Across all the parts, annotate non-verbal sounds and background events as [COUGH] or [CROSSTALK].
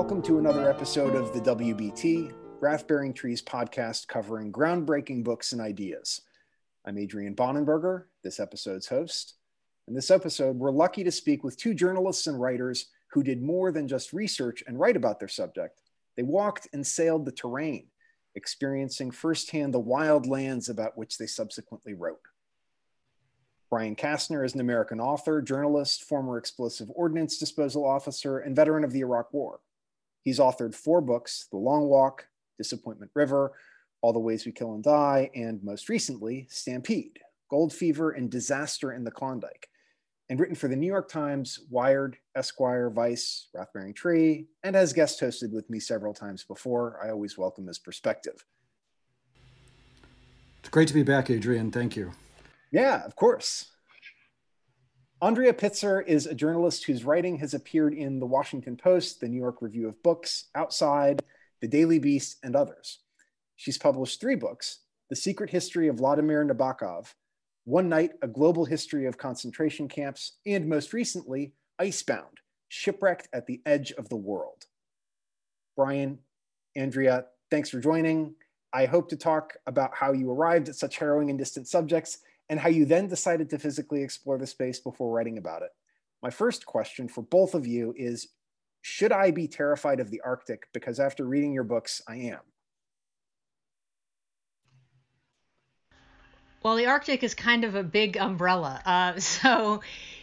Welcome to another episode of the WBT, Wrath-Bearing Tree's podcast covering groundbreaking books and ideas. I'm Adrian Bonenberger, this episode's host. In this episode, we're lucky to speak with two journalists and writers who did more than just research and write about their subject. They walked and sailed the terrain, experiencing firsthand the wild lands about which they subsequently wrote. Brian Castner is an American author, journalist, former explosive ordnance disposal officer, and veteran of the Iraq War. He's authored four books The Long Walk, Disappointment River, All the Ways We Kill and Die, and most recently, Stampede, Gold Fever, and Disaster in the Klondike, and written for the New York Times, Wired, Esquire, Vice, Raft Tree, and has guest hosted with me several times before. I always welcome his perspective. It's great to be back, Adrian. Thank you. Yeah, of course. Andrea Pitzer is a journalist whose writing has appeared in the Washington Post, the New York Review of Books, Outside, the Daily Beast, and others. She's published three books The Secret History of Vladimir Nabokov, One Night, A Global History of Concentration Camps, and most recently, Icebound Shipwrecked at the Edge of the World. Brian, Andrea, thanks for joining. I hope to talk about how you arrived at such harrowing and distant subjects and how you then decided to physically explore the space before writing about it. My first question for both of you is Should I be terrified of the Arctic? Because after reading your books, I am. Well, the Arctic is kind of a big umbrella. Uh, [LAUGHS] so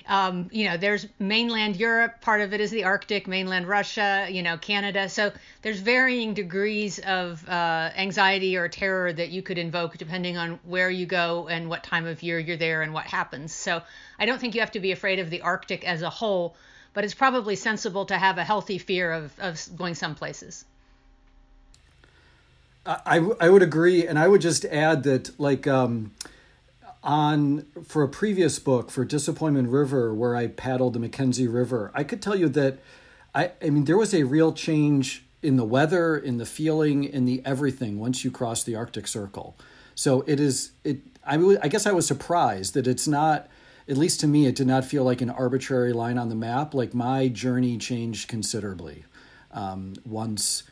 um, you know, there's mainland Europe, part of it is the Arctic, mainland Russia, you know, Canada. So there's varying degrees of uh, anxiety or terror that you could invoke depending on where you go and what time of year you're there and what happens. So I don't think you have to be afraid of the Arctic as a whole, but it's probably sensible to have a healthy fear of, of going some places. I, I would agree. And I would just add that, like, um, on for a previous book for Disappointment River, where I paddled the Mackenzie River, I could tell you that I, I mean, there was a real change in the weather, in the feeling, in the everything once you cross the Arctic Circle. So it is, it, I, I guess I was surprised that it's not, at least to me, it did not feel like an arbitrary line on the map. Like my journey changed considerably um, once,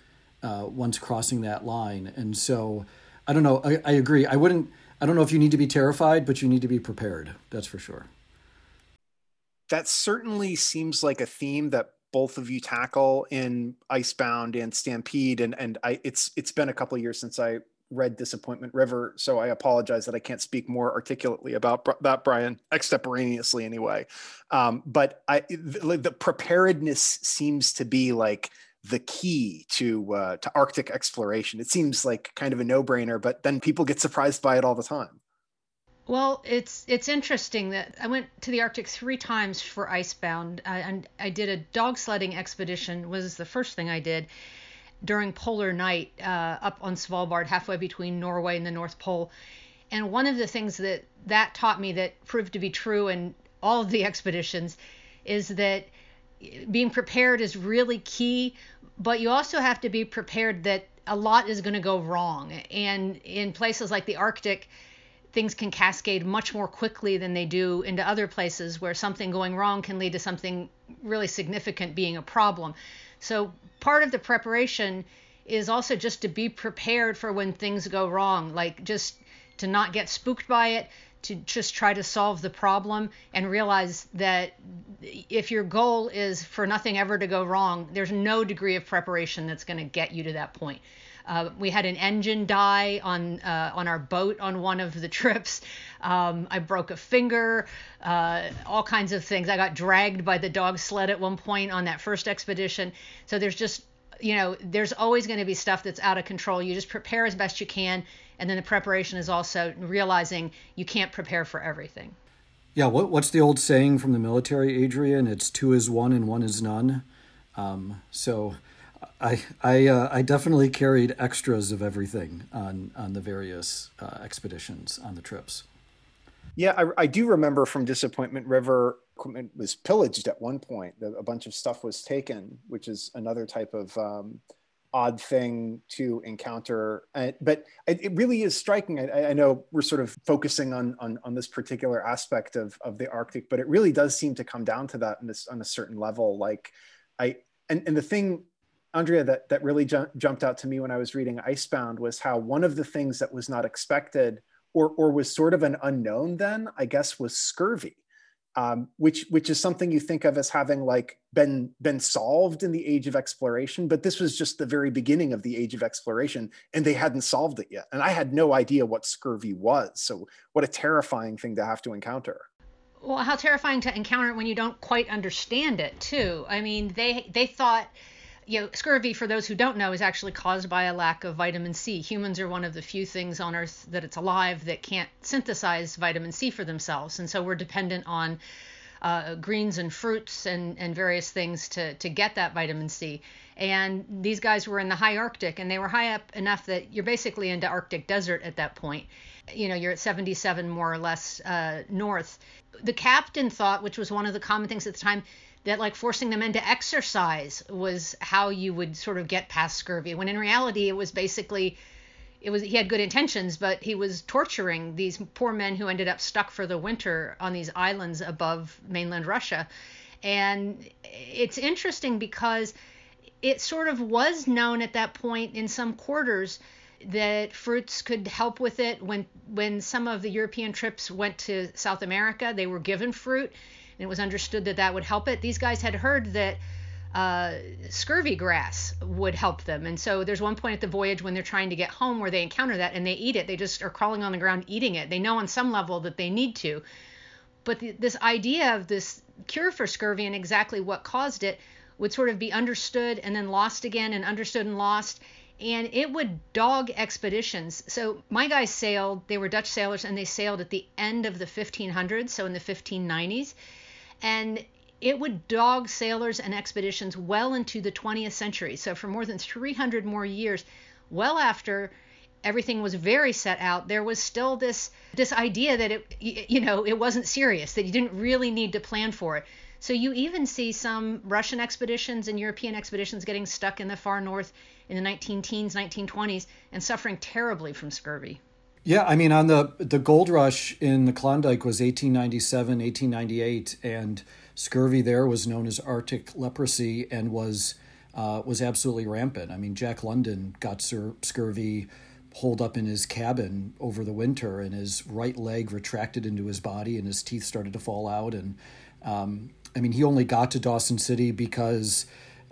uh, once crossing that line. And so I don't know, I, I agree. I wouldn't, I don't know if you need to be terrified, but you need to be prepared. That's for sure. That certainly seems like a theme that both of you tackle in Icebound and Stampede, and and I it's it's been a couple years since I read Disappointment River, so I apologize that I can't speak more articulately about that, Brian, extemporaneously anyway. Um, but I the, the preparedness seems to be like the key to uh, to Arctic exploration. It seems like kind of a no brainer, but then people get surprised by it all the time. Well, it's it's interesting that I went to the Arctic three times for Icebound, uh, and I did a dog sledding expedition. Was the first thing I did during polar night uh, up on Svalbard, halfway between Norway and the North Pole. And one of the things that that taught me that proved to be true in all of the [LAUGHS] expeditions is that being prepared is really key, but you also have to be prepared that a lot is going to go wrong. And in places like the Arctic, things can cascade much more quickly than they do into other places where something going wrong can lead to something really significant being a problem. So part of the preparation is also just to be prepared for when things go wrong, like just to not get spooked by it, to just try to solve the problem and realize that if your goal is for nothing ever to go wrong, there's no degree of preparation that's going to get you to that point. Uh, we had an engine die on uh, on our boat on one of the [LAUGHS] trips. Um, I broke a finger, uh, all kinds of things. I got dragged by the dog sled at one point on that first expedition. So there's just you know there's always going to be stuff that's out of control. You just prepare as best you can and then the preparation is also realizing you can't prepare for everything. Yeah, what, what's the old saying from the military, Adrian? It's two is one and one is none. Um, so I I uh, I definitely carried extras of everything on on the various uh, expeditions on the trips. Yeah, I, I, do remember from Disappointment River, equipment was pillaged at one point. A bunch of stuff was taken, which is another type of um, odd thing to encounter. Uh, but it, it, really is striking. I, I, know we're sort of focusing on, on, on this particular aspect of, of the Arctic, but it really does seem to come down to that this, on a certain level. Like I, and, and the thing Andrea, that, that really ju- jumped out to me when I was reading Icebound was how one of the things that was not expected or, or was sort of an unknown then, I guess, was scurvy um, which which is something you think of as having like been been solved in the age of exploration but this was just the very beginning of the age of exploration and they hadn't solved it yet. And i had no idea what scurvy was. So what a terrifying thing to have to encounter. Well how terrifying to encounter it when you don't quite understand it too. I mean they they thought you know, scurvy, for those who don't know, is actually caused by a lack of vitamin C. Humans are one of the few things on Earth that it's alive that can't synthesize vitamin C for themselves, and so we're dependent on uh, greens and fruits and, and various things to, to get that vitamin C. And these guys were in the high Arctic, and they were high up enough that you're basically into Arctic desert at that point. You know, you're at 77 more or less uh, north. The captain thought, which was one of the common things at the time, that like forcing them into exercise was how you would sort of get past scurvy when in reality it was basically it was he had good intentions but he was torturing these poor men who ended up stuck for the winter on these islands above mainland Russia. And it's interesting because it sort of was known at that point in some quarters that fruits could help with it. When when some of the European trips went to South America they were given fruit and it was understood that that would help it. These guys had heard that uh, scurvy grass would help them. And so there's one point at the voyage when they're trying to get home where they encounter that and they eat it. They just are crawling on the ground eating it. They know on some level that they need to. But the, this idea of this cure for scurvy and exactly what caused it would sort of be understood and then lost again and understood and lost. And it would dog expeditions. So my guys sailed, they were Dutch sailors, and they sailed at the end of the 1500s, so in the 1590s and it would dog sailors and expeditions well into the 20th century. So, for more than 300 more years, well after everything was very set out, there was still this this idea that it you know it wasn't serious, that you didn't really need to plan for it. So you even see some Russian expeditions and European expeditions getting stuck in the far north in the 19 teens, 1920s, and suffering terribly from scurvy. Yeah, I mean, on the the gold rush in the Klondike was 1897, 1898, and scurvy there was known as Arctic leprosy and was uh, was absolutely rampant. I mean, Jack London got Sir scurvy holed up in his cabin over the winter, and his right leg retracted into his body, and his teeth started to fall out. And um, I mean, he only got to Dawson City because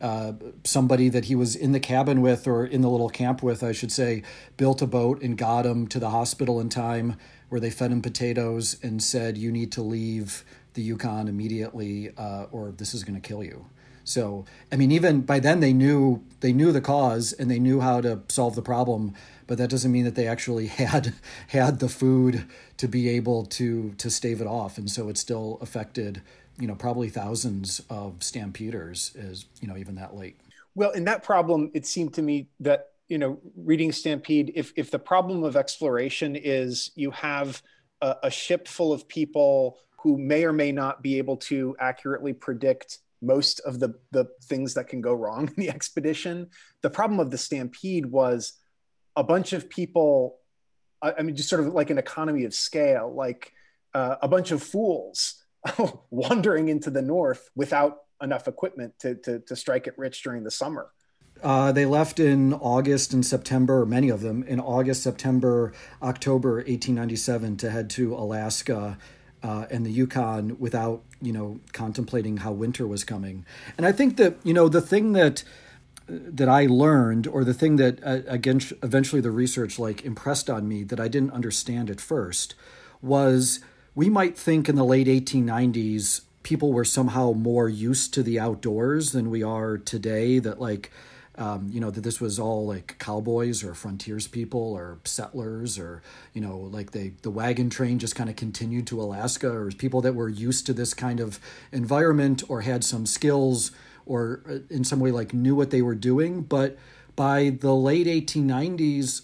uh, somebody that he was in the cabin with or in the little camp with, I should say, built a boat and got him to the hospital in time where they fed him potatoes and said, You need to leave the Yukon immediately uh, or this is going to kill you. So, I mean, even by then they knew they knew the cause and they knew how to solve the problem, but that doesn't mean that they actually [LAUGHS] had had the food to be able to to stave it off, and so it still affected you know probably thousands of stampeders is you know even that late. Well in that problem it seemed to me that you know reading stampede if if the problem of exploration is you have a, a ship full of people who may or may not be able to accurately predict most of the the things that can go wrong [LAUGHS] in the expedition the problem of the stampede was a bunch of people i, I mean just sort of like an economy of scale like uh, a bunch of fools [LAUGHS] wandering into the north without enough equipment to, to, to strike it rich during the summer. Uh, they left in August and September, many of them in August, September, October 1897 to head to Alaska uh, and the Yukon without, you know, contemplating how winter was coming. And I think that, you know, the thing that that I learned, or the thing that uh, again eventually the research like impressed on me that I didn't understand at first, was we might think in the late 1890s people were somehow more used to the outdoors than we are today that like um, you know that this was all like cowboys or frontiers people or settlers or you know like they the wagon train just kind of continued to alaska or people that were used to this kind of environment or had some skills or uh, in some way like knew what they were doing. But by the late 1890s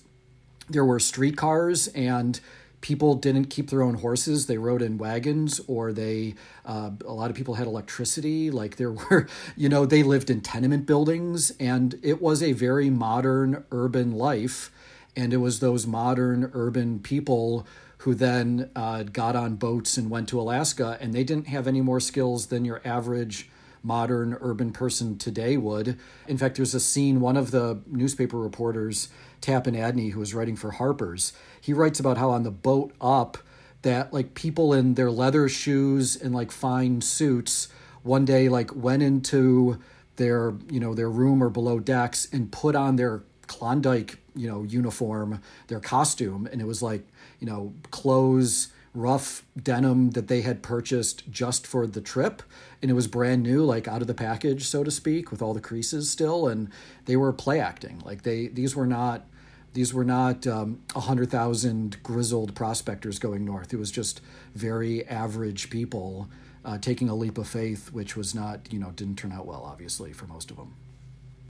there were streetcars and people didn't keep their own horses. They rode in wagons or they uh, a lot of people had electricity. Like there were [LAUGHS] you know they lived in tenement buildings and it was a very modern urban life. And it was those modern urban people who then uh, got on boats and went to alaska and they didn't have any more skills than your average modern urban person today would. In fact, there's a scene, one of the newspaper reporters, Tappan Adney, who was writing for Harper's, he writes about how on the boat up, that like people in their leather shoes and like fine suits one day like went into their you know their room or below decks and put on their Klondike you know uniform, their costume, and it was like you know clothes rough denim that they had purchased just for the trip and it was brand new like out of the package so to speak with all the creases still and they were play acting like they these were not these were not um, 100,000 grizzled prospectors going north. It was just very average people uh, taking a leap of faith, which was not, you know, didn't turn out well, obviously, for most of them.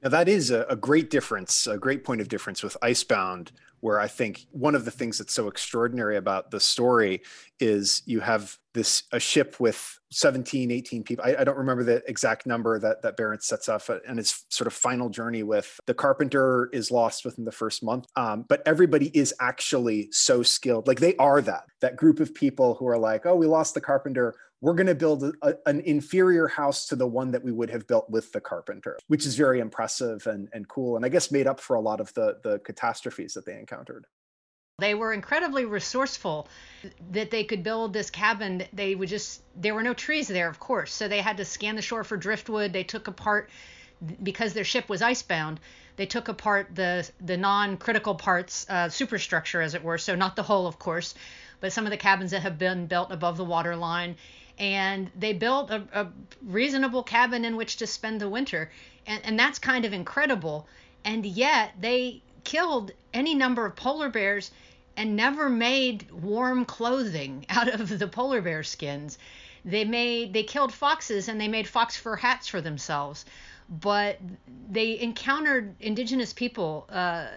Now, that is a, a great difference, a great point of difference with Icebound, where I think one of the things that's so extraordinary about the story is you have this a ship with 17 18 people. I, I, don't remember the exact number that that Barents sets off and his sort of final journey with the carpenter is lost within the first month. Um, but everybody is actually so skilled. Like they are that that group of people who are like oh we lost the carpenter we're going to build a, an inferior house to the one that we would have built with the carpenter, which is very impressive and, and cool. And I guess made up for a lot of the, the catastrophes that they encountered. They were incredibly resourceful that they could build this cabin. They would just, there were no trees there, of course. So they had to scan the shore for driftwood. They took apart, because their ship was icebound, they took apart the, the non critical parts, uh, superstructure, as it were. So not the hull, of course, but some of the cabins that have been built above the water line and they built a, a reasonable cabin in which to spend the winter. And, and that's kind of incredible. And yet they killed any number of polar bears and never made warm clothing [LAUGHS] out of the polar bear skins. They made they killed foxes and they made fox fur hats for themselves. But they encountered indigenous people, uh,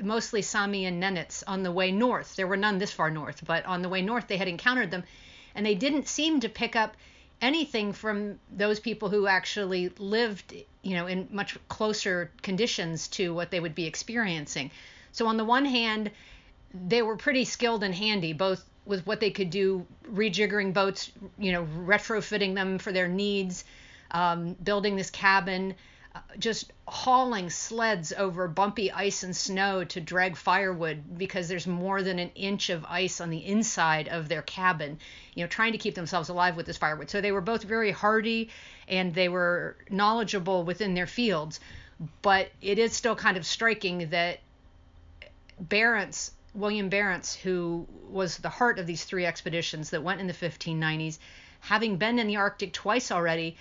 mostly Sami and Nenets, on the way north. There were none this far north, but on the way north they had encountered them and they didn't seem to pick up anything from those people who actually lived, you know, in much closer conditions to what they would be experiencing. So on the one hand, they were pretty skilled and handy, both with what they could do, rejiggering boats, you know, retrofitting them for their needs, um, building this cabin, just hauling sleds over bumpy ice and snow to drag firewood because there's more than an inch of ice on the inside of their cabin, you know, trying to keep themselves alive with this firewood. So they were both very hardy and they were knowledgeable within their fields. But it is still kind of striking that Barents, William Barents, who was the heart of these three expeditions that went in the 1590s, having been in the Arctic twice already,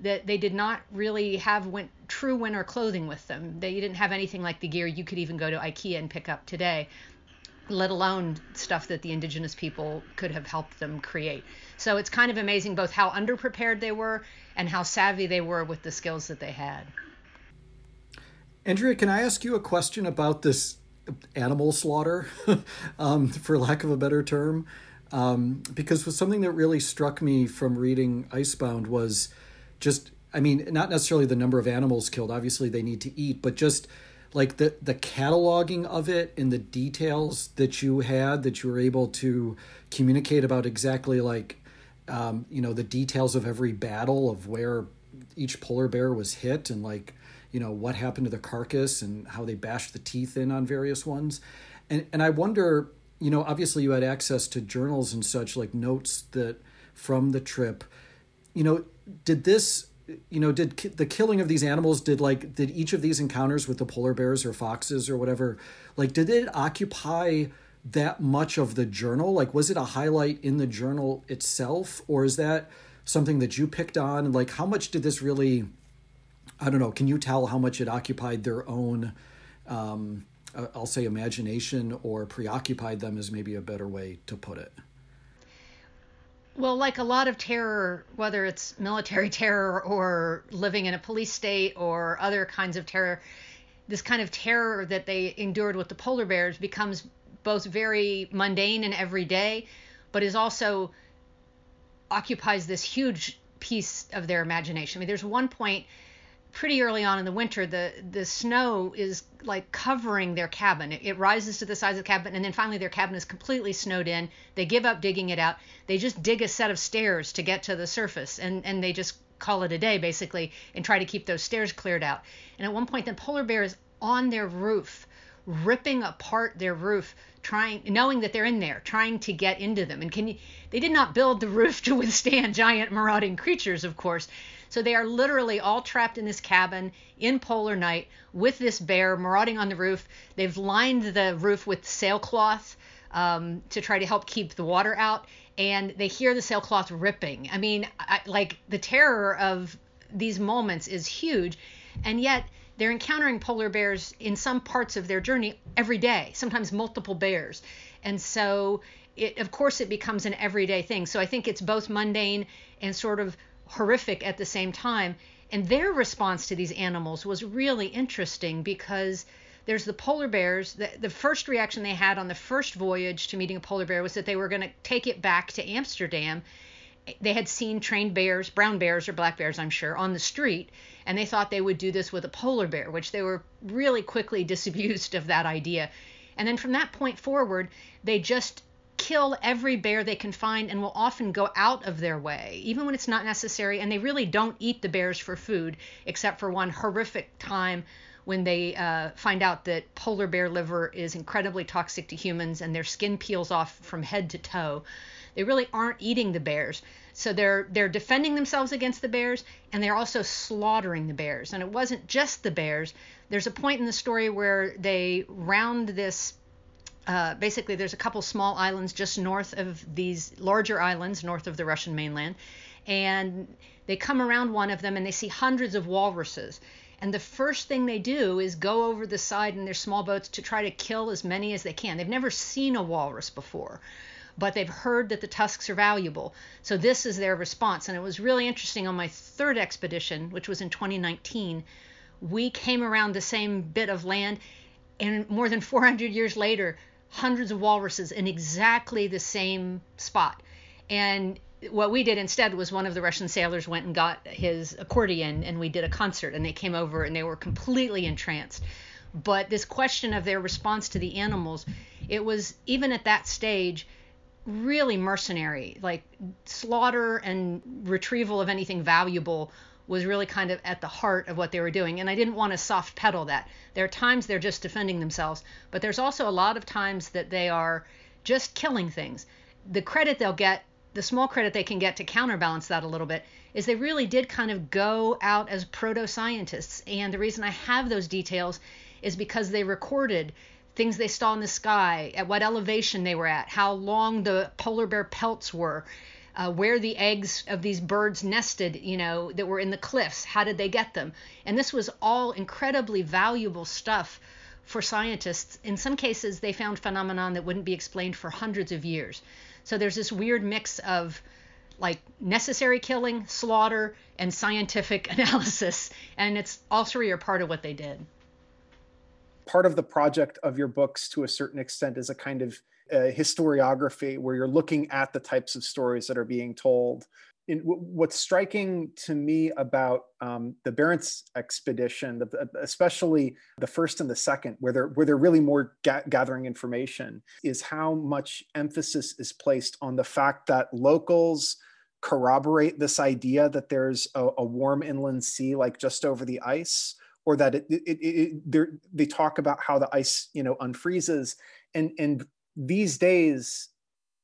that they did not really have true winter clothing with them. They didn't have anything like the gear you could even go to IKEA and pick up today, let alone stuff that the indigenous people could have helped them create. So it's kind of amazing both how underprepared they were and how savvy they were with the skills that they had. Andrea, can I ask you a question about this animal slaughter, [LAUGHS] um, for lack of a better term? Um, because something that really struck me from reading Icebound was just I mean, not necessarily the number of animals killed. Obviously, they need to eat, but just like the the cataloging of it and the details that you had that you were able to communicate about exactly like um, you know the details of every battle of where each polar bear was hit and like you know what happened to the carcass and how they bashed the teeth in on various ones and and I wonder you know obviously you had access to journals and such like notes that from the trip you know did this you know did the killing of these animals did like did each of these encounters with the polar bears or foxes or whatever like did it occupy that much of the journal? Like was it a highlight in the journal itself or is that something that you picked on? Like how much did this really i don't know can you tell how much it occupied their own um, i'll say imagination or preoccupied them is maybe a better way to put it well, like a lot of terror, whether it's military [LAUGHS] terror or living in a police state or other kinds of terror, this kind of terror that they endured with the polar bears becomes both very mundane and everyday, but is also occupies this huge piece of their imagination. I mean, there's one point pretty early on in the winter, the the snow is like covering their cabin. It, it, rises to the size of the cabin, and then finally their cabin is completely snowed in. They give up digging it out. They just dig a set of stairs to get to the surface, and and they just call it a day basically and try to keep those stairs cleared out. And at one point, the polar bear is on their roof, ripping apart their roof, trying, knowing that they're in there, trying to get into them. And can you? They did not build the roof [LAUGHS] to withstand giant marauding creatures, of course. So they are literally all trapped in this cabin in polar night with this bear marauding on the roof. They've lined the roof with sailcloth um, to try to help keep the water out, and they hear the sailcloth ripping. I mean, I, like the terror of these moments is huge, and yet they're encountering polar bears in some parts of their journey every day, sometimes multiple bears. And so, it, of course, it becomes an everyday thing. So I think it's both mundane and sort of horrific at the same time. And their response to these animals was really interesting because there's the polar bears. The, the first reaction they had on the first voyage to meeting a polar bear was that they were going to take it back to Amsterdam. They had seen trained bears, brown bears or black bears, I'm sure, on the street, and they thought they would do this with a polar bear, which they were really quickly [LAUGHS] disabused of that idea. And then from that point forward, they just kill every bear they can find and will often go out of their way, even when it's not necessary. And they really don't eat the bears for food, except for one horrific time when they uh, find out that polar bear liver is incredibly toxic to humans and their skin peels off from head to toe. They really aren't eating the bears. So they're they're defending themselves against the bears and they're also slaughtering the bears. And it wasn't just the bears. There's a point in the story where they round this uh, basically there's a couple small islands just north of these larger islands north of the Russian mainland and they come around one of them and they see hundreds of walruses and the first thing they do is go over the side in their small boats to try to kill as many as they can. They've never seen a walrus before, but they've heard that the tusks are valuable. So this is their response. And it was really interesting on my third expedition, which was in 2019. We came around the same bit of land, and more than 400 years later, hundreds of walruses in exactly the same spot. And what we did instead was one of the Russian sailors went and got his accordion and we did a concert and they came over and they were completely entranced. But this question of their response to the animals, it was even at that stage really mercenary. Like slaughter and retrieval of anything valuable was really kind of at the heart of what they were doing. And I didn't want to soft pedal that. There are times they're just defending themselves, but there's also a lot of times that they are just killing things. The credit they'll get the small credit they can get to counterbalance that a little bit is they really did kind of go out as proto scientists. And the reason I have those details is because they recorded things they saw in the sky, at what elevation they were at, how long the polar bear pelts were, uh, where the eggs of these birds nested, you know, that were in the cliffs, how did they get them? And this was all incredibly valuable stuff for scientists. In some cases, they found phenomenon that wouldn't be explained for hundreds of years. So there's this weird mix of like necessary killing, slaughter, and scientific [LAUGHS] analysis. And it's all three are part of what they did. Part of the project of your books, to a certain extent, is a kind of uh, historiography where you're looking at the types of stories that are being told. In, what's striking to me about um, the Barents expedition, the, especially the first and the second, where they're where they're really more ga- gathering information, is how much emphasis is placed on the fact that locals corroborate this idea that there's a, a warm inland sea, like just over the ice, or that it, it, it, they talk about how the ice, you know, unfreezes, and and these days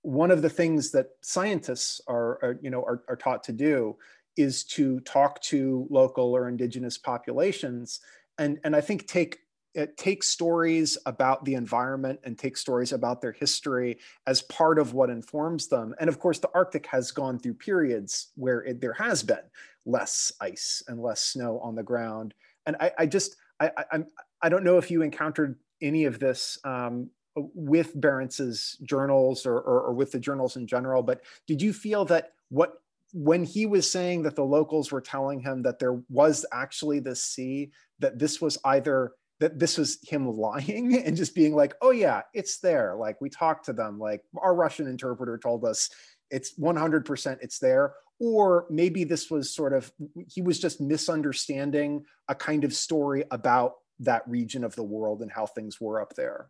one of the things that scientists are, are you know are, are, taught to do is to talk to local or indigenous populations. And and i think take it take stories about the environment and take stories about their history as part of what informs them. And of course the arctic has gone through periods where it, there has been less ice and less snow on the ground and i, I just I, I i don't know if you encountered any of this um, with Barents's journals or, or, or, with the journals in general, but did you feel that what when he was saying that the locals were telling him that there was actually this sea, that this was either that this was him lying [LAUGHS] and just being like, oh yeah, it's there. Like we talked to them, like our Russian interpreter told us it's 100% it's there. Or maybe this was sort of, he was just misunderstanding a kind of story about that region of the world and how things were up there.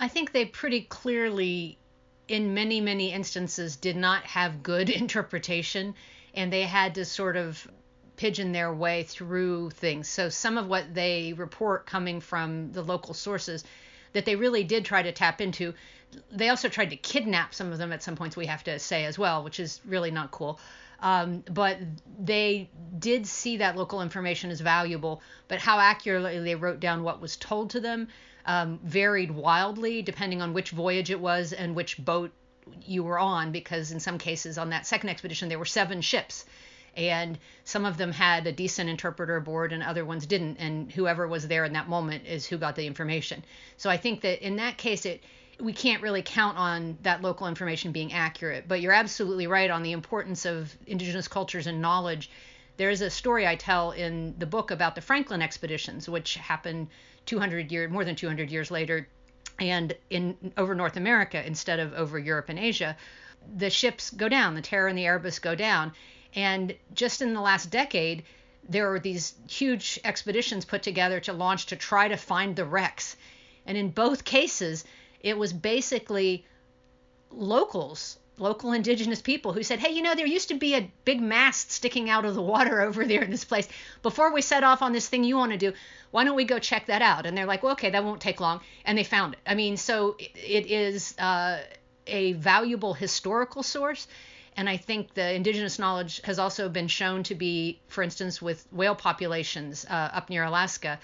I think they pretty clearly, in many, many instances, did not have good [LAUGHS] interpretation. and they had to sort of pidgin their way through things. So some of what they report coming from the local sources that they really did try to tap into. They also tried to kidnap some of them at some points, we have to say as well, which is really not cool. Um, but they did see that local information as valuable, but how accurately they wrote down what was told to them um, varied wildly depending on which voyage it was and which boat you were on, because in some cases on that second expedition there were seven ships and some of them had a decent interpreter aboard and other ones didn't and whoever was there in that moment is who got the information. So i think that in that case it we can't really count on that local information being accurate. But you're absolutely right on the importance of indigenous cultures and knowledge. There's a story i tell in the book about the franklin expeditions which happened 200 years more than 200 years later and in over north america instead of over europe and asia. The ships go down the terror and the erebus go down and just in the last decade, there were these huge expeditions put together to launch to try to find the wrecks. And in both cases, it was basically locals, local indigenous people who said, Hey, you know, there used to be a big mast sticking out of the water [LAUGHS] over there in this place. Before we set off on this thing you want to do, why don't we go check that out? And they're like, well, okay, that won't take long. And they found it. I mean, so it is uh, a valuable historical source and I think the indigenous knowledge has also been shown to be, for instance, with whale populations uh, up near Alaska,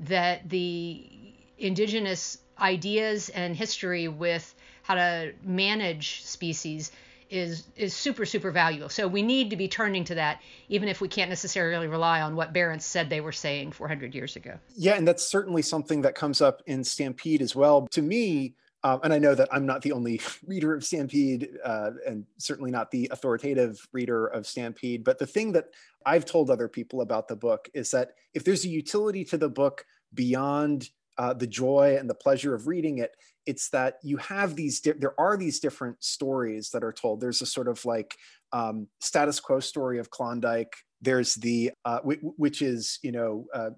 that the indigenous ideas and history with how to manage species is is super super valuable. So we need to be turning to that, even if we can't necessarily rely on what Barents said they were saying 400 years ago. Yeah, and that's certainly something that comes up in Stampede as well. To me, um, and I know that I'm not the only [LAUGHS] reader of Stampede, uh, and certainly not the authoritative reader of Stampede. But the thing that I've told other people about the book is that if there's a utility to the book beyond uh, the joy and the pleasure of reading it, it's that you have these. There are these different stories that are told. There's a sort of like um, status quo story of Klondike. There's the uh, which is you know uh,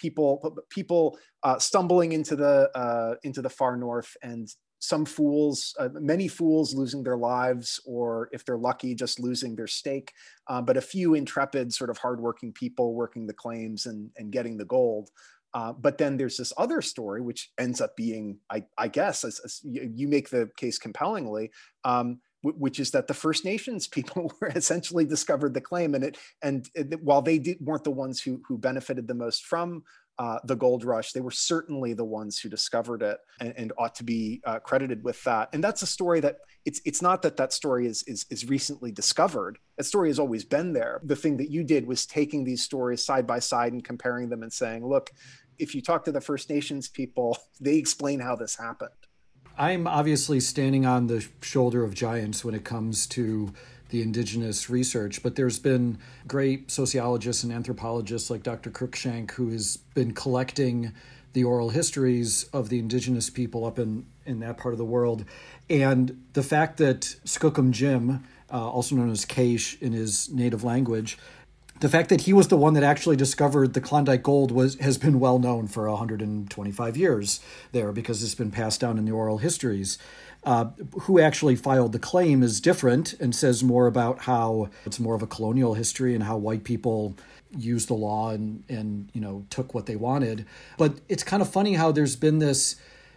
people people uh, stumbling into the uh, into the far north and some fools, uh, many fools losing their lives, or if they're lucky, just losing their stake. Uh, but a few intrepid, sort of hardworking people working the claims and, and getting the gold. Uh, but then there's this other story, which ends up being, I, I guess, as, as you make the case compellingly, um, which is that the First Nations people [LAUGHS] were essentially discovered the claim, and it and it, while they did, weren't the ones who who benefited the most from uh, the gold rush, they were certainly the ones who discovered it, and, and ought to be uh, credited with that. And that's a story that it's it's not that that story is is is recently discovered. That story has always been there. The thing that you did was taking these stories side by side and comparing them and saying, look, if you talk to the First Nations people, [LAUGHS] they explain how this happened. I'm obviously standing on the shoulder of giants when it comes to the indigenous research, but there's been great sociologists and anthropologists like Dr. Cruikshank who has been collecting the oral histories of the indigenous people up in, in that part of the world. And the fact that Skookum Jim, uh, also known as Keish in his native language, the fact that he was the one that actually discovered the Klondike gold was has been well known for 125 years there because it's been passed down in the oral histories. Uh, who actually filed the claim is different and says more about how it's more of a colonial history and how white people used the law and and you know took what they wanted. But it's kind of funny how there's been this,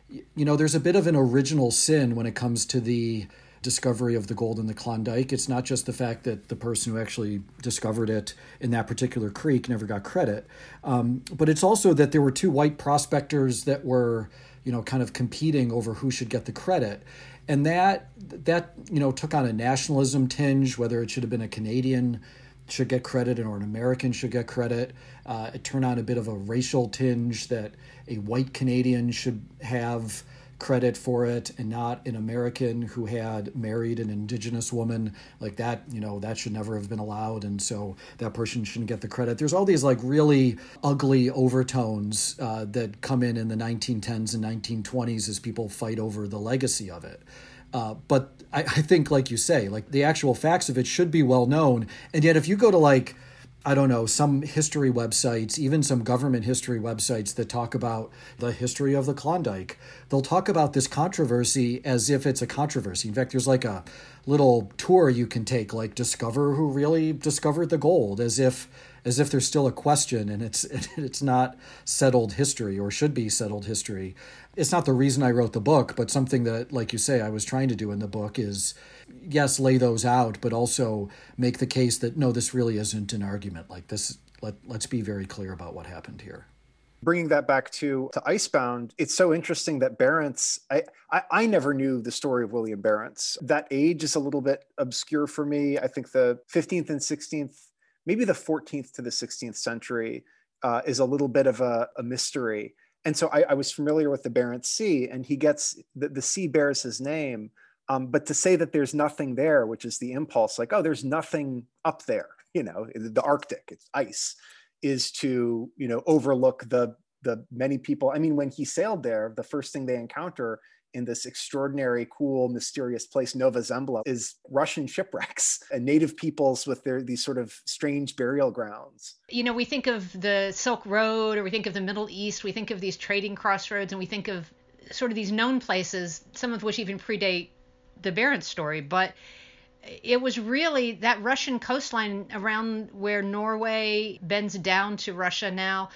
you know, there's a bit of an original sin when it comes to the discovery of the gold in the Klondike. It's not just the fact that the person who actually discovered it in that particular creek never got credit, um, but it's also that there were two white prospectors that were, you know, kind of competing over who should get the credit. And that that you know took on a nationalism tinge, whether it should have been a Canadian should get credit or an American should get credit. Uh, it turned on a bit of a racial tinge that a white Canadian should have credit for it and not an American who had married an indigenous woman like that you know that should never have been allowed. And so that person shouldn't get the credit. There's all these like really ugly overtones uh, that come in in the 1910s and 1920s as people fight over the legacy of it. Uh, but I, I think like you say like the actual facts of it should be well known. And yet if you go to like I don't know, some history websites, even some government history websites that talk about the history of the Klondike. They'll talk about this controversy as if it's a controversy. In fact, there's like a little tour you can take, like discover who really discovered the gold, as if as if there's still a question and it's [LAUGHS] it's not settled history or should be settled history. It's not the reason I wrote the book, but something that, like you say, I was trying to do in the book is yes, lay those out, but also make the case that no, this really isn't an argument. Like this, let let's be very clear about what happened here bringing that back to to Icebound, it's so interesting that Barents. I, I, I never knew the story of William Barents. That age is a little bit obscure for me. I think the 15th and 16th maybe the 14th to the 16th century uh, is a little bit of a, a mystery. And so I, I, was familiar with the Barents Sea, and he gets the, the sea bears his name. Um, but to say that there's nothing there, which is the impulse, like, oh, there's nothing up there, you know, the Arctic, it's ice, is to, you know, overlook the the many people. I mean, when he sailed there, the first thing they encounter in this extraordinary, cool, mysterious place, Nova Zembla, is Russian shipwrecks [LAUGHS] and native peoples with their these sort of strange burial grounds. You know, we think of the Silk Road or we think of the Middle East, we think of these trading crossroads, and we think of sort of these known places, some of which even predate the Barents story, but it was really that Russian coastline around where Norway bends down to Russia now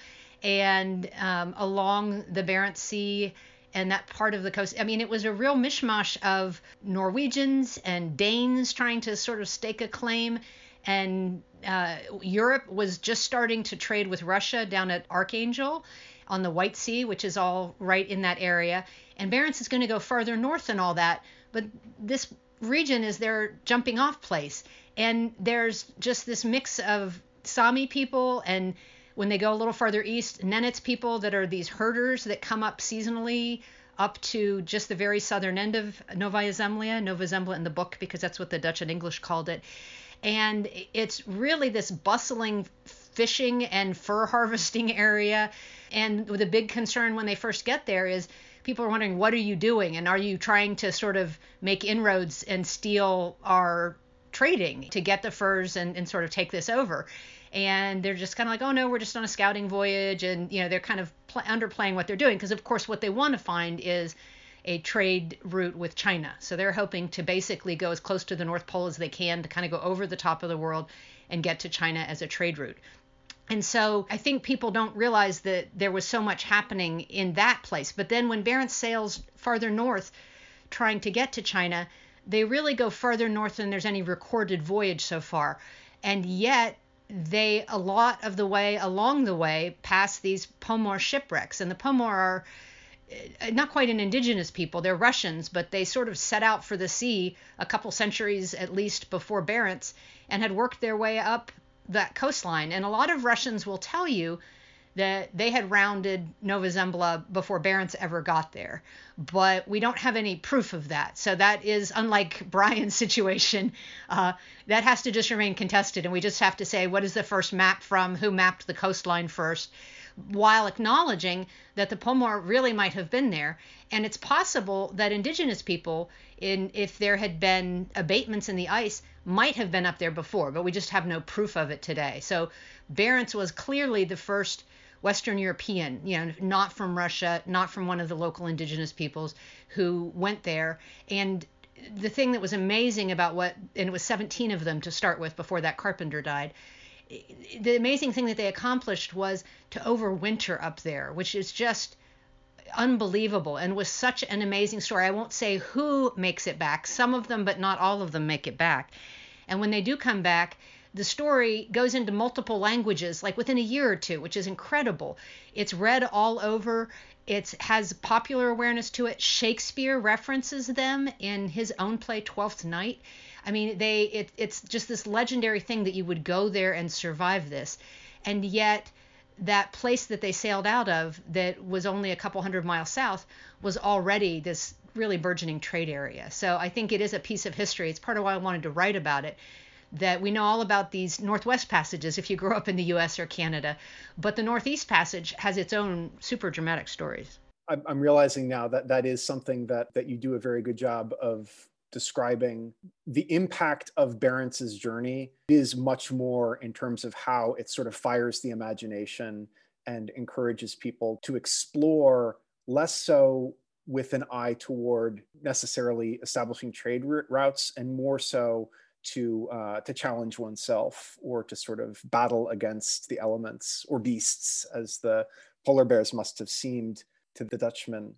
and um, along the Barents Sea and that part of the coast. I mean, it was a real mishmash of Norwegians and Danes trying to sort of stake a claim. And uh, Europe was just starting to trade with Russia down at Archangel on the White Sea, which is all right in that area. And Barents is going to go farther north than all that. But this region is their jumping off place. And there's just this mix of Sami people and when they go a little farther east, Nenets people that are these herders that come up seasonally up to just the very southern end of Novaya Zemlya, Nova Zembla in the book, because that's what the Dutch and English called it. And it's really this bustling fishing and fur harvesting [LAUGHS] area. And the big concern when they first get there is people are wondering, what are you doing? And are you trying to sort of make inroads and steal our trading to get the furs and, and sort of take this over? and they're just kind of like, oh no, we're just on a scouting voyage, and you know they're kind of pl- underplaying what they're doing because of course what they want to find is a trade route with China. So they're hoping to basically go as close to the North Pole as they can to kind of go over the top of the world and get to China as a trade route. And so I think people don't realize that there was so much happening in that place. But then when Barents sails farther north, trying to get to China, they really go farther north than there's any recorded voyage so far. And yet they a lot of the way along the way pass these Pomor shipwrecks, and the Pomor are uh, not quite an indigenous people. They're Russians, but they sort of set out for the sea a couple centuries at least before Barents and had worked their way up that coastline. And a lot of Russians will tell you that they had rounded Nova Zembla before Barents ever got there. But we don't have any proof of that. So that is, unlike [LAUGHS] Brian's situation, uh, that has to just remain contested. And we just have to say, what is the first map from? Who mapped the coastline first? While acknowledging that the Pomor really might have been there. And it's possible that indigenous people, in if there had been abatements in the ice, might have been up there before, but we just have no proof of it today. So Barents was clearly the first Western European, you know, not from Russia, not from one of the local indigenous peoples who went there. And the thing that was amazing about what, and it was 17 of them to start with before that carpenter died. The amazing thing that they accomplished was to overwinter up there, which is just unbelievable and was such an amazing story. I won't say who makes it back, some of them, but not all of them make it back. And when they do come back, the story goes into multiple languages like within a year or two, which is incredible. It's read all over. It has popular awareness to it. Shakespeare references them in his own play Twelfth Night. I mean, they it, it's just this legendary thing that you would go there and survive this, and yet that place that they sailed out of that was only a couple hundred miles south was already this really burgeoning trade area. So I think it is a piece of history. It's part of why I wanted to write about it that we know all about these Northwest passages if you grow up in the US or Canada, but the Northeast passage has its own super dramatic stories. I'm realizing now that that is something that that you do a very good job of describing the impact of Barents's journey is much more in terms of how it sort of fires the imagination and encourages people to explore less so with an eye toward necessarily establishing trade routes and more so to uh, to challenge oneself or to sort of battle against the elements or beasts as the polar bears must have seemed to the Dutchmen.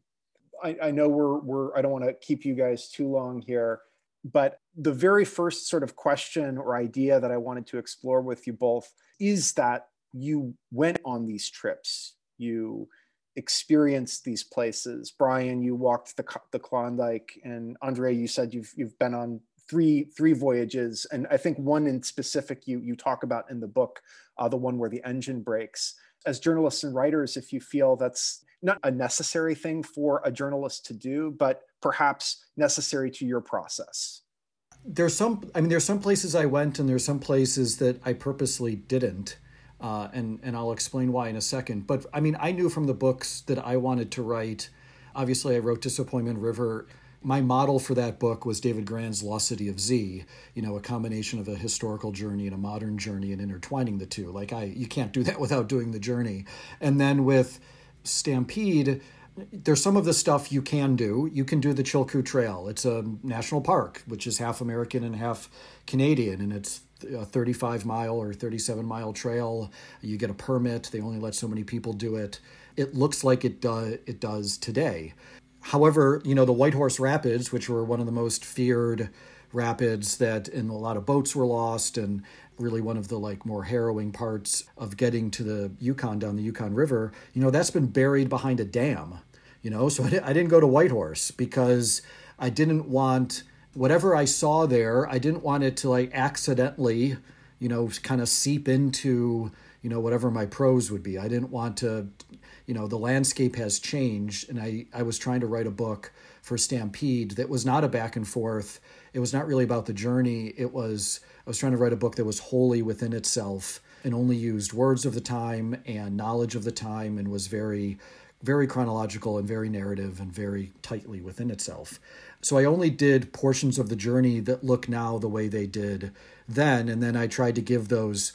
I, I know we're we're I don't want to keep you guys too long here, but the very first sort of question or idea that I wanted to explore with you both is that you went on these trips. You experienced these places. Brian, you walked the, the Klondike, and Andrea, you said you've you've been on three three voyages, and I think one in specific you you talk about in the book, uh, the one where the engine breaks. As journalists and writers, if you feel that's not a necessary thing for a journalist to do, but perhaps necessary to your process. There's some. I mean, there's some places I went, and there's some places that I purposely didn't. Uh, and and I'll explain why in a second. But I mean, I knew from the books that I wanted to write. Obviously, I wrote Disappointment River. My model for that book was David Grann's Lost City of Z. You know, a combination of a historical journey and a modern journey, and intertwining the two. Like I, you can't do that [LAUGHS] without doing the journey. And then with Stampede, there's some of the stuff you can do. You can do the Chilkoot Trail. It's a national park, which is half American and half Canadian, and it's a 35 mile or 37 mile trail. You get a permit. They only let so many people do it. It looks like it does it does today. However, you know the White Horse Rapids, which were one of the most feared rapids that and a lot of boats were lost and really one of the like more harrowing parts of getting to the Yukon down the Yukon River, you know, that's been buried behind a dam, you know, so I didn't go to Whitehorse because I didn't want whatever I saw there, I didn't want it to like accidentally, you know, kind of seep into, you know, whatever my prose would be. I didn't want to, you know, the landscape has changed. And I, I was trying to write a book for Stampede that was not a back and forth. It was not really about the journey. It was, was trying to write a book that was wholly within itself and only used words of the time and knowledge of the time and was very, very chronological and very narrative and very tightly within itself. So I only did portions of the journey that look now the way they did then. And then I tried to give those,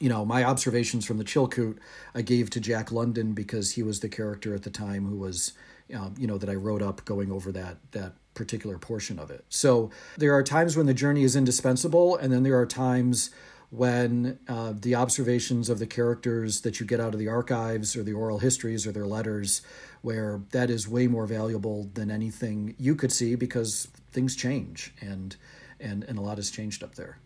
you know, my observations from the Chilkoot I gave to Jack London because he was the character at the time who was, um, you know, that I wrote up going over that, that particular portion of it. So there are times when the journey is indispensable, and then there are times when uh, the observations of the characters that you get out of the archives or the oral histories or their letters, where that is way more valuable than anything you could see because things change and and and a lot has changed up there.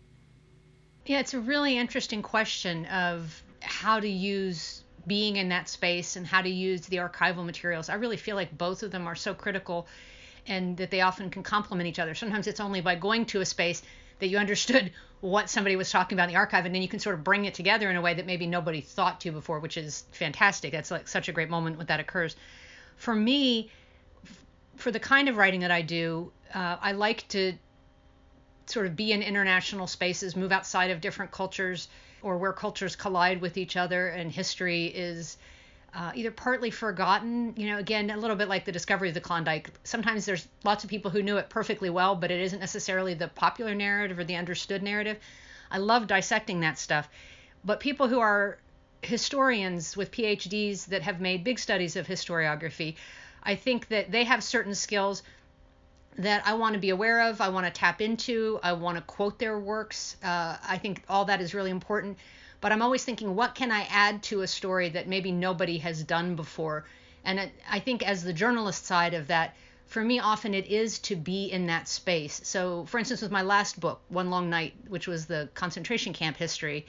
Yeah, it's a really interesting question of how to use being in that space and how to use the archival materials. I really feel like both of them are so critical and that they often can complement each other. Sometimes it's only by going to a space that you understood [LAUGHS] what somebody was talking about in the archive and then you can sort of bring it together in a way that maybe nobody thought to before which is fantastic that's like such a great moment when that occurs for me for the kind of writing that i do uh, i like to sort of be in international spaces move outside of different cultures or where cultures collide with each other and history is uh, either partly forgotten, you know, again, a little bit like the discovery of the Klondike. Sometimes there's lots of people who knew it perfectly well, but it isn't necessarily the popular narrative or the understood narrative. I love dissecting that stuff. But people who are historians with PhDs that have made big studies of historiography, I think that they have certain skills that I want to be aware of, I want to tap into, I want to quote their works. Uh, I think all that is really important but I'm always thinking, what can I add to a story that maybe nobody has done before? And I think, as the journalist side of that, for me, often it is to be in that space. So, for instance, with my last book, One Long Night, which was the concentration camp history,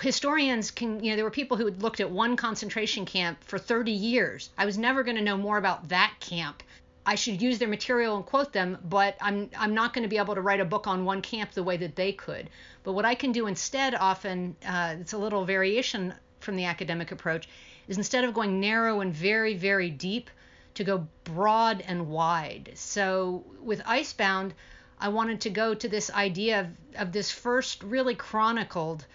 historians can, you know, there were people who had looked at one concentration camp for 30 years. I was never going to know more about that camp I should use their material and quote them, but I'm I'm not going to be able to write a book on one camp the way that they could. But what I can do instead, often uh, it's a little variation from the academic approach, is instead of going narrow and very very deep, to go broad and wide. So with Icebound, I wanted to go to this idea of, of this first really chronicled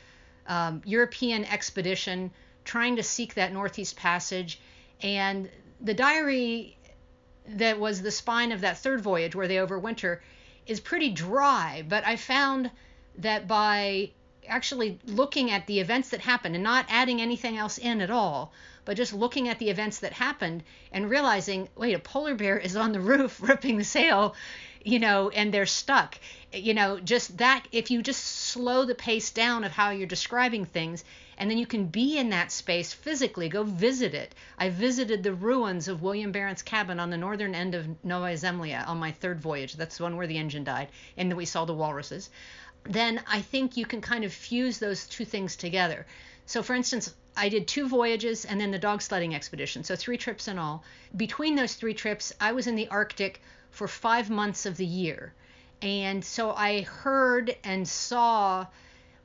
um, European expedition trying to seek that Northeast Passage, and the diary that was the spine of that third voyage where they overwinter is pretty dry. But I found that by actually looking at the events that happened and not adding anything else in at all, but just looking at the events that happened and realizing, wait, a polar bear is on the roof [LAUGHS] ripping the sail, you know, and they're stuck. You know, just that, if you just slow the pace down of how you're describing things, and then you can be in that space physically, go visit it. I visited the ruins of William Barents' cabin on the northern end of Novaya Zemlya on my third voyage. That's the one where the engine died, and we saw the walruses then I think you can kind of fuse those two things together. So, for instance, I did two voyages and then the dog sledding expedition, so three trips in all. Between those three trips, I was in the Arctic for five months of the year. And so I heard and saw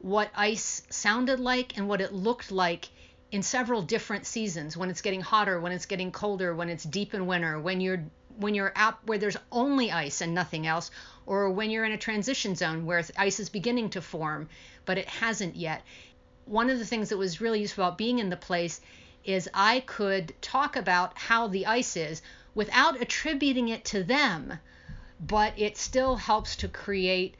what ice sounded like and what it looked like in several different seasons when it's getting hotter, when it's getting colder, when it's deep in winter, when you're when you're out where there's only ice and nothing else, or when you're in a transition zone where ice is beginning to form, but it hasn't yet. One of the things that was really useful about being in the place is I could talk about how the ice is without attributing it to them, but it still helps to create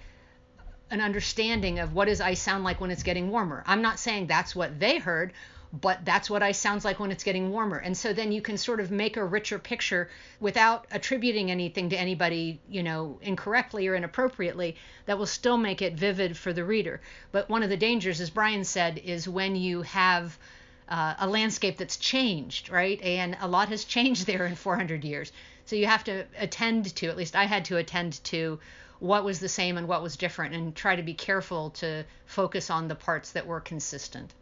an understanding of what does ice sound like when it's getting warmer. I'm not saying that's what they heard, but that's what ice sounds like when it's getting warmer. And so then you can sort of make a richer picture without attributing anything to anybody, you know, incorrectly or inappropriately that will still make it vivid for the reader. But one of the dangers, as Brian said, is when you have uh, a landscape that's changed, right? And a lot has changed there in 400 years. So you have to attend to, at least I had to attend to what was the same and what was different and try to be careful to focus on the parts that were consistent.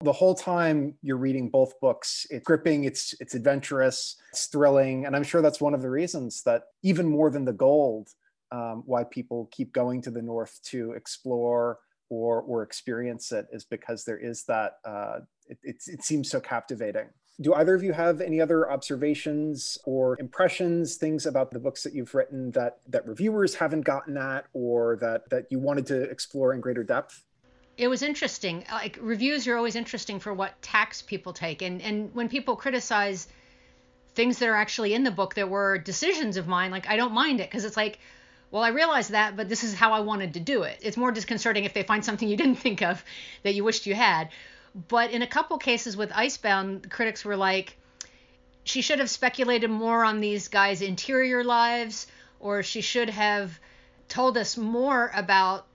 The whole time you're reading both books it's gripping it's it's adventurous it's thrilling and i'm sure that's one of the reasons that even more than the gold um, why people keep going to the north to explore or or experience it is because there is that uh, it, it, it seems so captivating do either of you have any other observations or impressions things about the books that you've written that that reviewers haven't gotten at or that that you wanted to explore in greater depth it was interesting. Like reviews are always interesting for what tax people take, and and when people criticize things that are actually in the book that were decisions of mine, like I don't mind it because it's like, well, I realize that, but this is how I wanted to do it. It's more disconcerting if they find something you didn't think of that you wished you had. But in a couple cases with Icebound, critics were like, she should have speculated more on these guys' interior lives, or she should have told us more about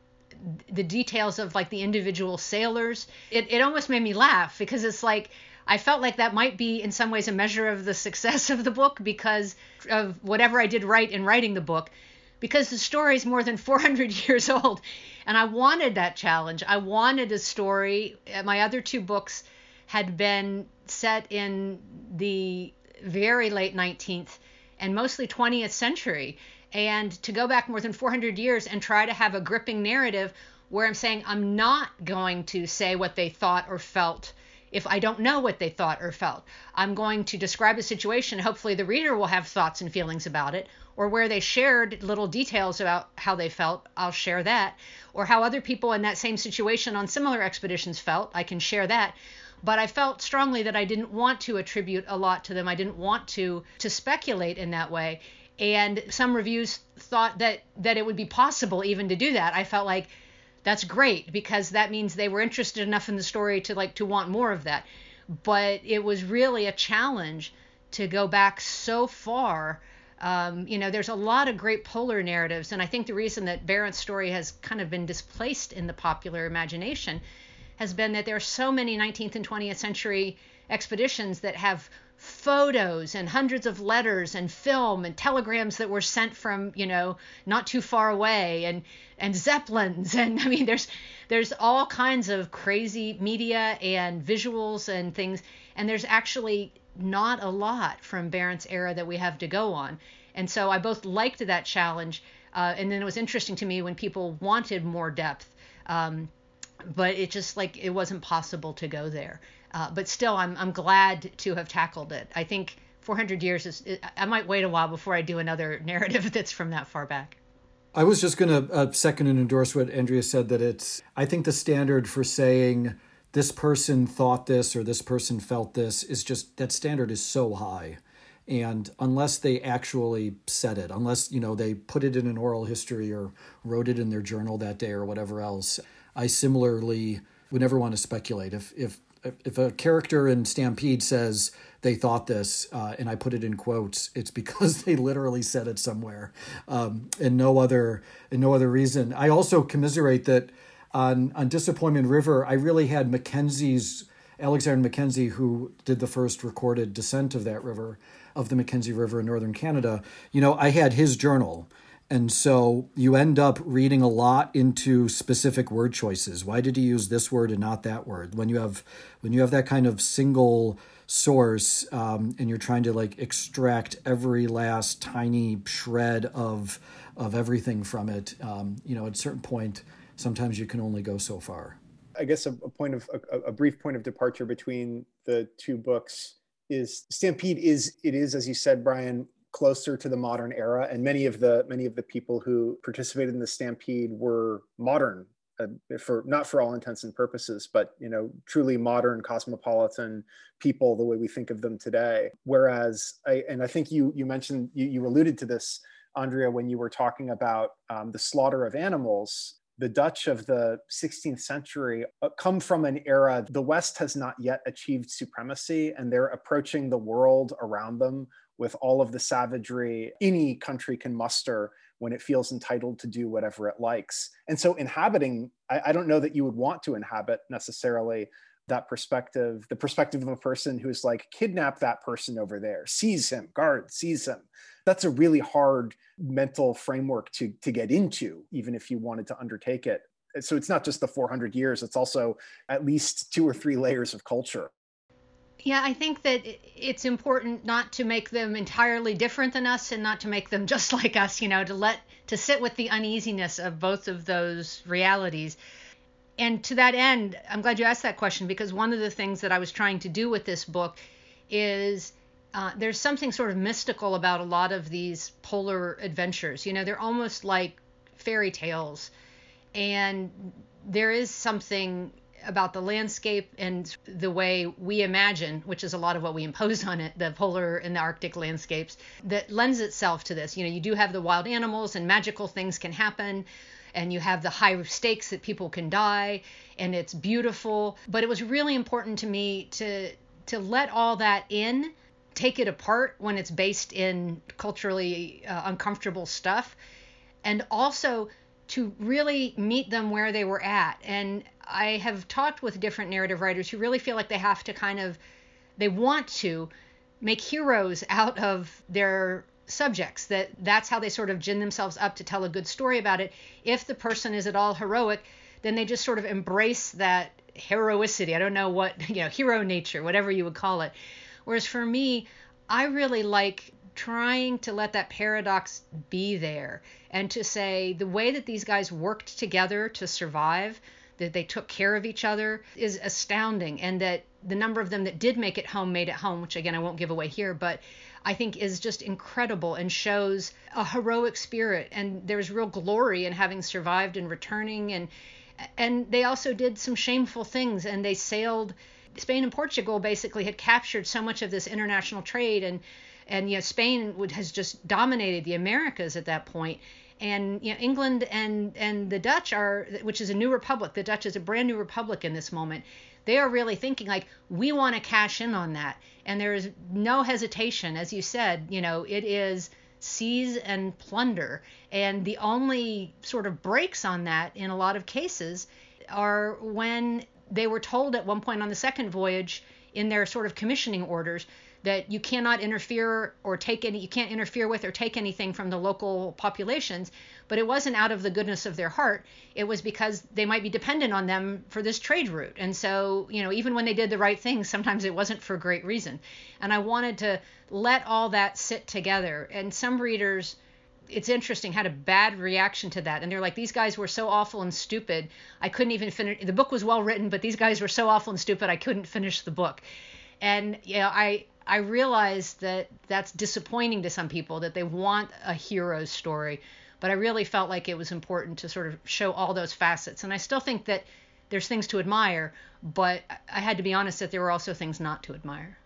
the details of like the individual sailors. It, it almost made me laugh because it's like I felt like that might be in some ways a measure of the success of the book because of whatever I did right in writing the book because the story is more than [LAUGHS] 400 years old and I wanted that challenge. I wanted a story. Uh, my other two books had been set in the very late 19th and mostly 20th century and to go back more than 400 years and try to have a gripping narrative where I'm saying I'm not going to say what they thought or felt if I don't know what they thought or felt. I'm going to describe a situation. Hopefully, the reader will have thoughts and feelings about it, or where they shared little details about how they felt, I'll share that, or how other people in that same situation on similar expeditions felt, I can share that. But I felt strongly that I didn't want to attribute a lot to them. I didn't want to to speculate in that way and some reviews thought that that it would be possible even to do that i felt like that's great because that means they were interested enough in the story to like to want more of that. But it was really a challenge to go back so far. Um, you know there's a lot of great polar narratives and i think the reason that Barents' story has kind of been displaced in the popular imagination has been that there are so many 19th and 20th century expeditions that have photos and hundreds of letters and film and telegrams that were sent from you know not too far away and and zeppelins. [LAUGHS] And i mean there's there's all kinds of crazy media and visuals and things. And there's actually not a lot from Barents' era that we have to go on. And so i both liked that challenge uh, and then it was interesting to me when people wanted more depth um, but it just like it wasn't possible to go there uh, but still, I'm I'm glad to have tackled it. I think 400 years is. I might wait a while before I do another [LAUGHS] narrative that's from that far back. I was just going to uh, second and endorse what Andrea said that it's. I think the standard for saying this person thought this or this person felt this is just that standard is so high, and unless they actually said it unless you know they put it in an oral history or wrote it in their journal that day or whatever else i similarly would never want to speculate if if if a character in stampede says they thought this uh, and i put it in quotes it's because [LAUGHS] they literally said it somewhere um, and no other and no other reason i also commiserate that on on disappointment river i really had mackenzie's alexander mackenzie who did the first recorded descent of that river of the Mackenzie River in northern Canada, you know, I had his journal. And so you end up reading a lot into specific word choices. Why did he use this word and not that word? When you have when you have that kind of single source um, and you're trying to like extract every last tiny shred of of everything from it, um, you know, at a certain point, sometimes you can only go so far. I guess a, a point of a, a brief point of departure between the two books is Stampede is it is as you said, Brian, closer to the modern era, and many of the many of the people who participated in the Stampede were modern. Uh, for not for all intents and purposes, but you know, truly modern cosmopolitan people, the way we think of them today. Whereas, I, and I think you you mentioned you, you alluded to this, Andrea, when you were talking about um, the slaughter of animals the Dutch of the 16th century uh, come from an era the West has not yet achieved supremacy, and they're approaching the world around them with all of the savagery any country can muster when it feels entitled to do whatever it likes. And so, inhabiting, I, I don't know that you would want to inhabit necessarily that perspective, the perspective of a person who's like, kidnap that person over there, seize him, guard, seize him. That's a really hard mental framework to, to get into, even if you wanted to undertake it. So it's not just the 400 years, it's also at least two or three layers of culture. Yeah, I think that it's important not to make them entirely different than us and not to make them [LAUGHS] just like us, you know, to let to sit with the uneasiness of both of those realities and to that end, I'm glad you asked that question because one of the things that I was trying to do with this book is uh, there's something sort of mystical about a lot of these polar adventures. You know, they're almost like fairy tales. And there is something about the landscape and the way we imagine, which is a lot of what we impose on it, the polar and the Arctic landscapes, that lends itself to this. You know, you do have the wild animals and magical things can happen and you have the high stakes that people can die and it's beautiful but it was really important to me to to let all that in take it apart when it's based in culturally uh, uncomfortable stuff and also to really meet them where they were at and i have talked with different narrative writers who really feel like they have to kind of they want to make heroes out of their subjects that that's how they sort of gin themselves up to tell a good story about it. If the person is at all heroic then they just sort of embrace that heroicity. I don't know what [LAUGHS] you know hero nature whatever you would call it. Whereas for me i really like trying to let that paradox be there and to say the way that these guys worked together to survive that they took care of each other is astounding and that the number of them that did make it home made it home which again i won't give away here but I think is just incredible and shows a heroic spirit. And there's real glory in having survived and returning. And and they also did some shameful things. And they sailed. Spain and Portugal basically had captured so much of this international trade, and and you know Spain would, has just dominated the Americas at that point and you know England and and the Dutch are which is a new republic the Dutch is a brand new republic in this moment they are really thinking like we want to cash in on that. And there is no hesitation. As you said you know it is seize and plunder. And the only sort of breaks on that in a lot of cases are when they were told at one point on the second voyage in their sort of commissioning orders that you cannot interfere or take any you can't interfere with or take anything from the local populations but it wasn't out of the goodness of their heart. It was because they might be dependent on them for this trade route. And so you know even when they did the right thing sometimes it wasn't for great reason. And i wanted to let all that sit together. And some readers it's interesting had a bad reaction to that. And they're like these guys were so awful and stupid. I couldn't even finish the book was well written but these guys were so awful and stupid i couldn't finish the book. And you know i I realize that that's disappointing to some people that they want a hero story, but I really felt like it was important to sort of show all those facets. And I still think that there's things to admire, but I had to be honest that there were also things not to admire.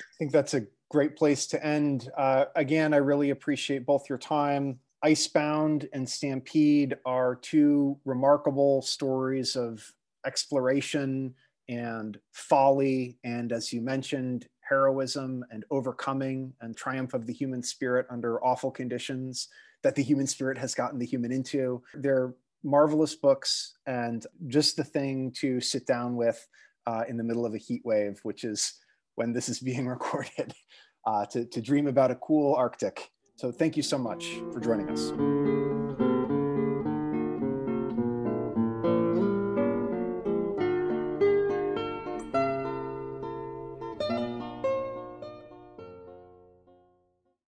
I think that's a great place to end. Uh, again, I really appreciate both your time. Icebound and Stampede are two remarkable stories of exploration and folly, and as you mentioned, heroism and overcoming and triumph of the human spirit under awful conditions that the human spirit has gotten the human into. They're marvelous books and just the thing to sit down with uh, in the middle of a heat wave, which is when this is being [LAUGHS] recorded, uh, to, to dream about a cool Arctic. So thank you so much for joining us.